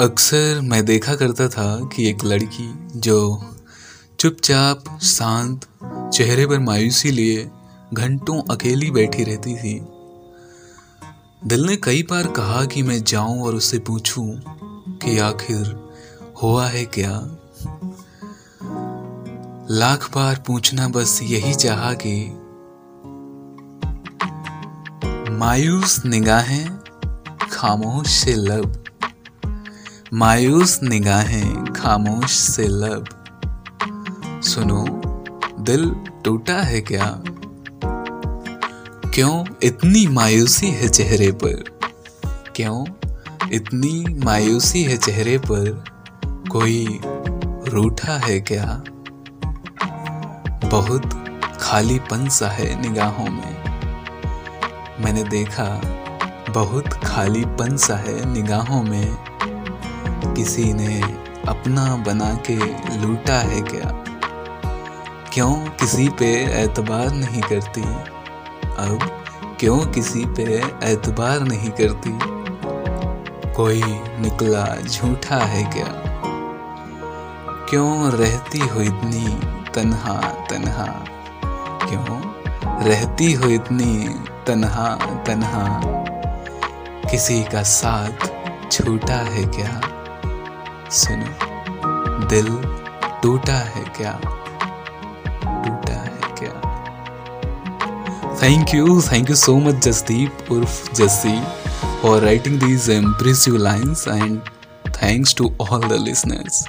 अक्सर मैं देखा करता था कि एक लड़की जो चुपचाप, शांत, चेहरे पर मायूसी लिए घंटों अकेली बैठी रहती थी। दिल ने कई बार कहा कि मैं जाऊँ और उससे पूछूँ कि आखिर हुआ है क्या। लाख बार पूछना बस यही चाहा कि मायूस निगाहें खामोश से लब। मायूस निगाहें खामोश से लब। सुनो, दिल टूटा है क्या? क्यों इतनी मायूसी है चेहरे पर? क्यों इतनी मायूसी है चेहरे पर कोई रूठा है क्या? बहुत खालीपन सा है निगाहों में। मैंने देखा, बहुत खालीपन सा है निगाहों में। किसी ने अपना बना के लूटा है क्या? क्यों किसी पे एतबार नहीं करती? अब क्यों किसी पे एतबार नहीं करती? कोई निकला झूठा है क्या? क्यों रहती हो इतनी तन्हा तन्हा? क्यों रहती हो इतनी तन्हा तन्हा? किसी का साथ छूटा है क्या? सुनो, दिल टूटा है क्या? टूटा है क्या? Thank you thank you so much Jasdeep उर्फ़ Jassi for writing these impressive lines and thanks to all the listeners